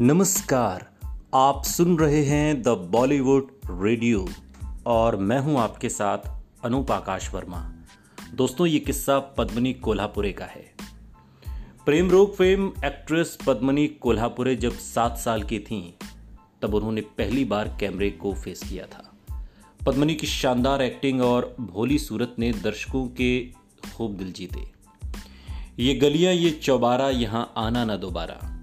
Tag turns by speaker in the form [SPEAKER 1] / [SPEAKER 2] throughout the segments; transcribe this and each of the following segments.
[SPEAKER 1] नमस्कार, आप सुन रहे हैं द बॉलीवुड रेडियो और मैं हूँ आपके साथ अनूप आकाश वर्मा। दोस्तों, ये किस्सा पद्मनी कोल्हापुरे का है। प्रेम रोग फेम एक्ट्रेस पद्मनी कोल्हापुरे जब सात साल की थीं, तब उन्होंने पहली बार कैमरे को फेस किया था। पद्मनी की शानदार एक्टिंग और भोली सूरत ने दर्शकों के खूब दिल जीते। ये गलियाँ, ये चौबारा, यहाँ आना ना दोबारा।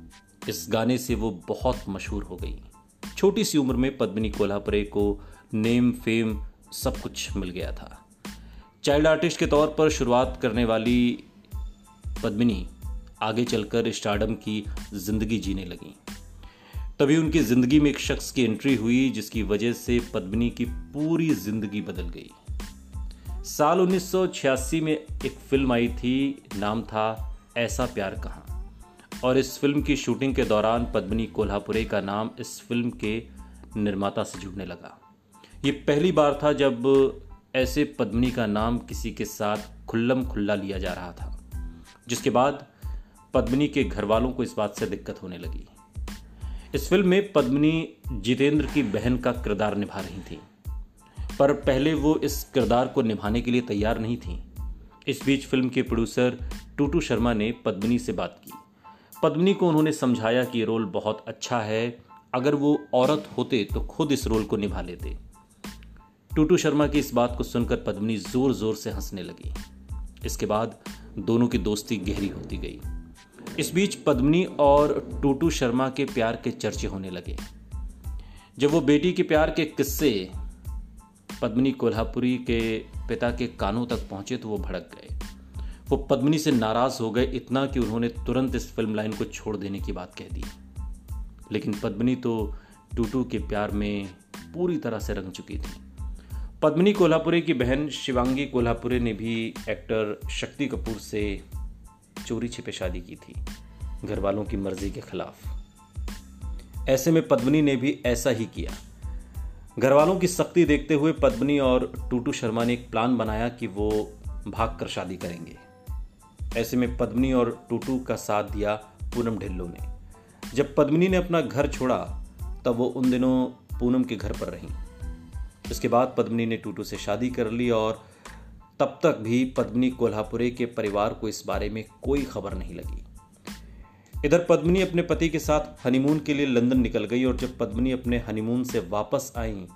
[SPEAKER 1] इस गाने से वो बहुत मशहूर हो गई। छोटी सी उम्र में पद्मिनी कोल्हापुरे को नेम, फेम सब कुछ मिल गया था। चाइल्ड आर्टिस्ट के तौर पर शुरुआत करने वाली पद्मिनी आगे चलकर स्टार्डम की ज़िंदगी जीने लगी। तभी उनकी ज़िंदगी में एक शख्स की एंट्री हुई, जिसकी वजह से पद्मिनी की पूरी ज़िंदगी बदल गई। साल 1986 में एक फ़िल्म आई थी, नाम था ऐसा प्यार कहाँ। और इस फ़िल्म की शूटिंग के दौरान पद्मिनी कोल्हापुरे का नाम इस फ़िल्म के निर्माता से जुड़ने लगा। ये पहली बार था जब ऐसे पद्मिनी का नाम किसी के साथ खुल्लम खुल्ला लिया जा रहा था, जिसके बाद पद्मिनी के घर वालों को इस बात से दिक्कत होने लगी। इस फ़िल्म में पद्मिनी जितेंद्र की बहन का किरदार निभा रही थी, पर पहले वो इस किरदार को निभाने के लिए तैयार नहीं थी। इस बीच फ़िल्म के प्रोड्यूसर टूटू शर्मा ने पद्मिनी से बात की। पद्मिनी को उन्होंने समझाया कि ये रोल बहुत अच्छा है। अगर वो औरत होते तो खुद इस रोल को निभा लेते। टूटू शर्मा की इस बात को सुनकर पद्मनी ज़ोर ज़ोर से हंसने लगी। इसके बाद दोनों की दोस्ती गहरी होती गई। इस बीच पद्मनी और टूटू शर्मा के प्यार के चर्चे होने लगे। जब वो बेटी के प्यार के किस्से पद्मनी कोल्हापुरी के पिता के कानों तक पहुँचे तो वो भड़क गए। वो पद्मिनी से नाराज़ हो गए इतना कि उन्होंने तुरंत इस फ़िल्म लाइन को छोड़ देने की बात कह दी। लेकिन पद्मिनी तो टूटू के प्यार में पूरी तरह से रंग चुकी थी। पद्मिनी कोल्हापुरे की बहन शिवांगी कोल्हापुरे ने भी एक्टर शक्ति कपूर से चोरी छिपे शादी की थी घर वालों की मर्ज़ी के खिलाफ। ऐसे में पद्मिनी ने भी ऐसा ही किया। घर वालों की सख्ती देखते हुए पद्मिनी और टूटू शर्मा ने एक प्लान बनाया कि वो भाग कर शादी करेंगे। ऐसे में पद्मिनी और टूटू का साथ दिया पूनम ढिल्लो ने। जब पद्मिनी ने अपना घर छोड़ा, तब वो उन दिनों पूनम के घर पर रहीं। इसके बाद पद्मिनी ने टूटू से शादी कर ली और तब तक भी पद्मिनी कोल्हापुरे के परिवार को इस बारे में कोई खबर नहीं लगी। इधर पद्मिनी अपने पति के साथ हनीमून के लिए लंदन निकल गई और जब पद्मिनी अपने हनीमून से वापस आई,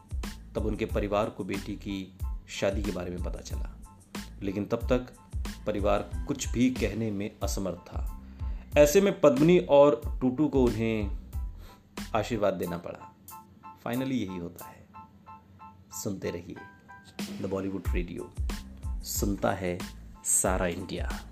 [SPEAKER 1] तब उनके परिवार को बेटी की शादी के बारे में पता चला। लेकिन तब तक परिवार कुछ भी कहने में असमर्थ था। ऐसे में पद्मनी और टूटू को उन्हें आशीर्वाद देना पड़ा। फाइनली यही होता है। सुनते रहिए। द बॉलीवुड रेडियो सुनता है सारा इंडिया